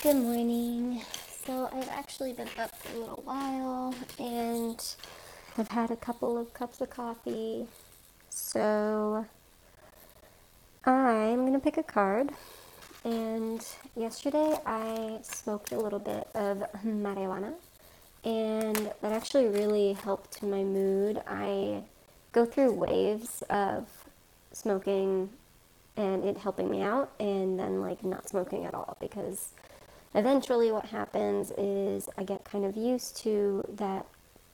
Good morning. So I've actually been up for a little while and I've had a couple of cups of coffee. So I'm going to pick a card. And yesterday I smoked a little bit of marijuana and that actually really helped my mood. I go through waves of smoking and it helping me out and then like not smoking at all because eventually what happens is I get kind of used to that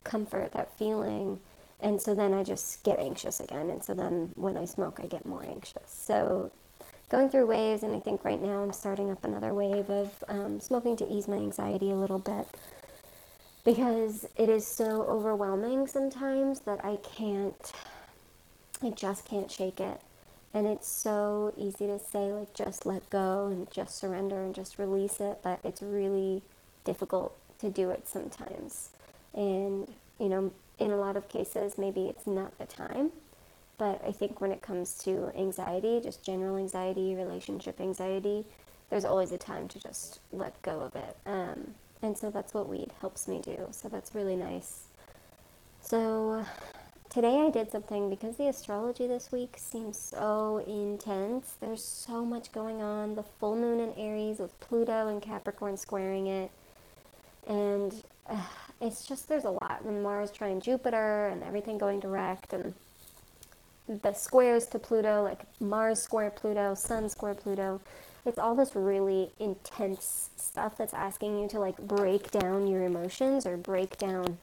comfort, that feeling, and so then I just get anxious again. And so then when I smoke, I get more anxious. So going through waves, and I think right now I'm starting up another wave of um, smoking to ease my anxiety a little bit because it is so overwhelming sometimes that I can't, I just can't shake it. And it's so easy to say, like, just let go and just surrender and just release it, but it's really difficult to do it sometimes. And, you know, in a lot of cases, maybe it's not the time. But I think when it comes to anxiety, just general anxiety, relationship anxiety, there's always a time to just let go of it. Um, and so that's what weed helps me do. So that's really nice. So today I did something because the astrology this week seems so intense. There's so much going on. The full moon in Aries with Pluto and Capricorn squaring it. And uh, it's just, there's a lot. And Mars trine Jupiter and everything going direct. And the squares to Pluto, like Mars square Pluto, Sun square Pluto. It's all this really intense stuff that's asking you to like break down your emotions or break down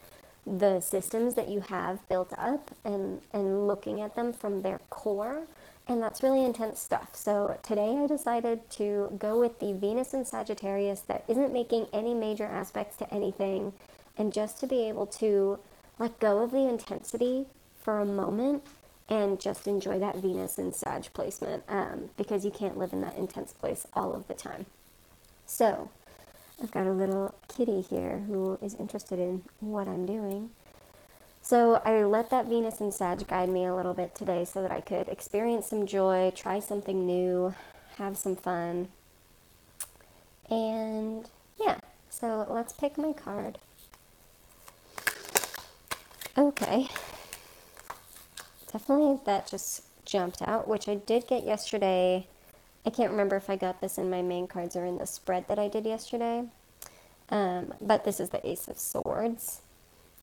the systems that you have built up and, and looking at them from their core. And that's really intense stuff. So today I decided to go with the Venus and Sagittarius that isn't making any major aspects to anything and just to be able to let go of the intensity for a moment and just enjoy that Venus and Sag placement um, because you can't live in that intense place all of the time. So, I've got a little kitty here who is interested in what I'm doing. So I let that Venus and Sag guide me a little bit today so that I could experience some joy, try something new, have some fun. And yeah, so let's pick my card. Okay. Definitely that just jumped out, which I did get yesterday I can't remember if I got this in my main cards or in the spread that I did yesterday. Um, but this is the Ace of Swords.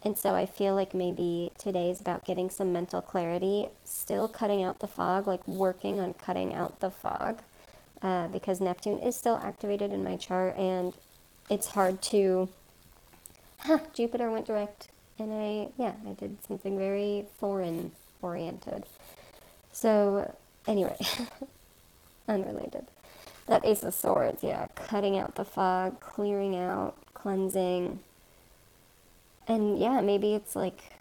And so I feel like maybe today is about getting some mental clarity, still cutting out the fog, like working on cutting out the fog, uh, because Neptune is still activated in my chart and it's hard to. Huh, Jupiter went direct, and I, yeah, I did something very foreign oriented. So, anyway. unrelated. That Ace of Swords, yeah, cutting out the fog, clearing out, cleansing. And yeah, maybe it's like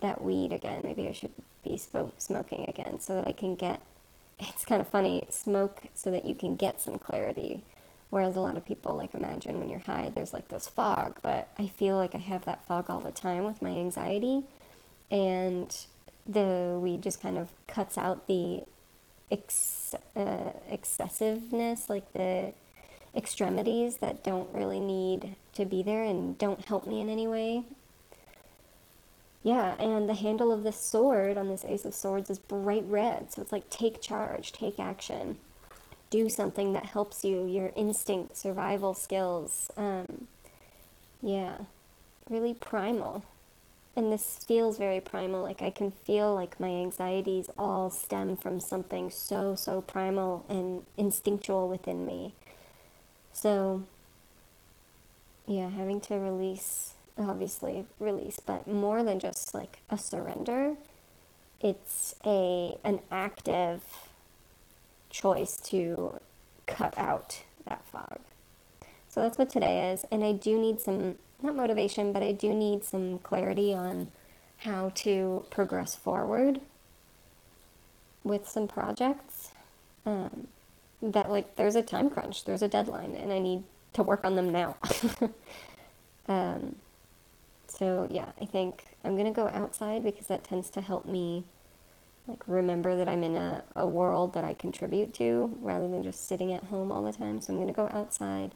that weed again. Maybe I should be smoking again so that I can get. It's kind of funny, smoke so that you can get some clarity. Whereas a lot of people like imagine when you're high, there's like this fog, but I feel like I have that fog all the time with my anxiety. And the weed just kind of cuts out the uh, excessiveness, like the extremities that don't really need to be there and don't help me in any way. Yeah, and the handle of this sword on this Ace of Swords is bright red, so it's like take charge, take action, do something that helps you, your instinct, survival skills. Um, yeah, really primal and this feels very primal like i can feel like my anxieties all stem from something so so primal and instinctual within me. So yeah having to release obviously release but more than just like a surrender it's a an active choice to cut out that fog. So that's what today is and i do need some not motivation, but I do need some clarity on how to progress forward with some projects. Um, that like there's a time crunch, there's a deadline, and I need to work on them now. um, so yeah, I think I'm gonna go outside because that tends to help me like remember that I'm in a, a world that I contribute to rather than just sitting at home all the time. So I'm gonna go outside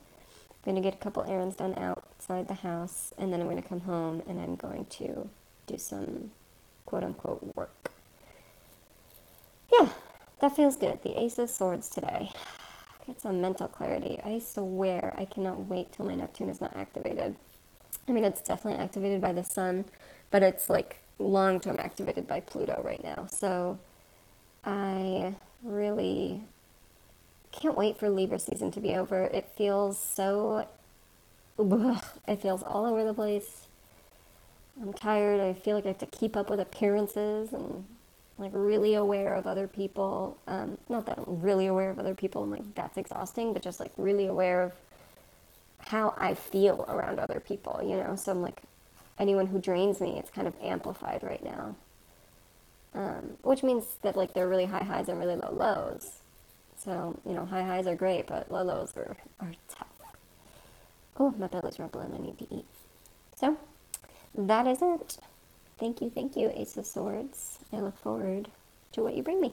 Going to get a couple errands done outside the house, and then I'm going to come home and I'm going to do some quote unquote work. Yeah, that feels good. The Ace of Swords today. Get some mental clarity. I swear I cannot wait till my Neptune is not activated. I mean, it's definitely activated by the sun, but it's like long term activated by Pluto right now. So I really can't wait for Libra season to be over. It feels so. Ugh, it feels all over the place. I'm tired. I feel like I have to keep up with appearances and like really aware of other people. Um, not that I'm really aware of other people and like that's exhausting, but just like really aware of how I feel around other people, you know? So I'm like, anyone who drains me, it's kind of amplified right now. Um, which means that like there are really high highs and really low lows. So, you know, high highs are great, but low lows are, are tough. Oh, my belly's rumbling. I need to eat. So, that is it. Thank you, thank you, Ace of Swords. I look forward to what you bring me.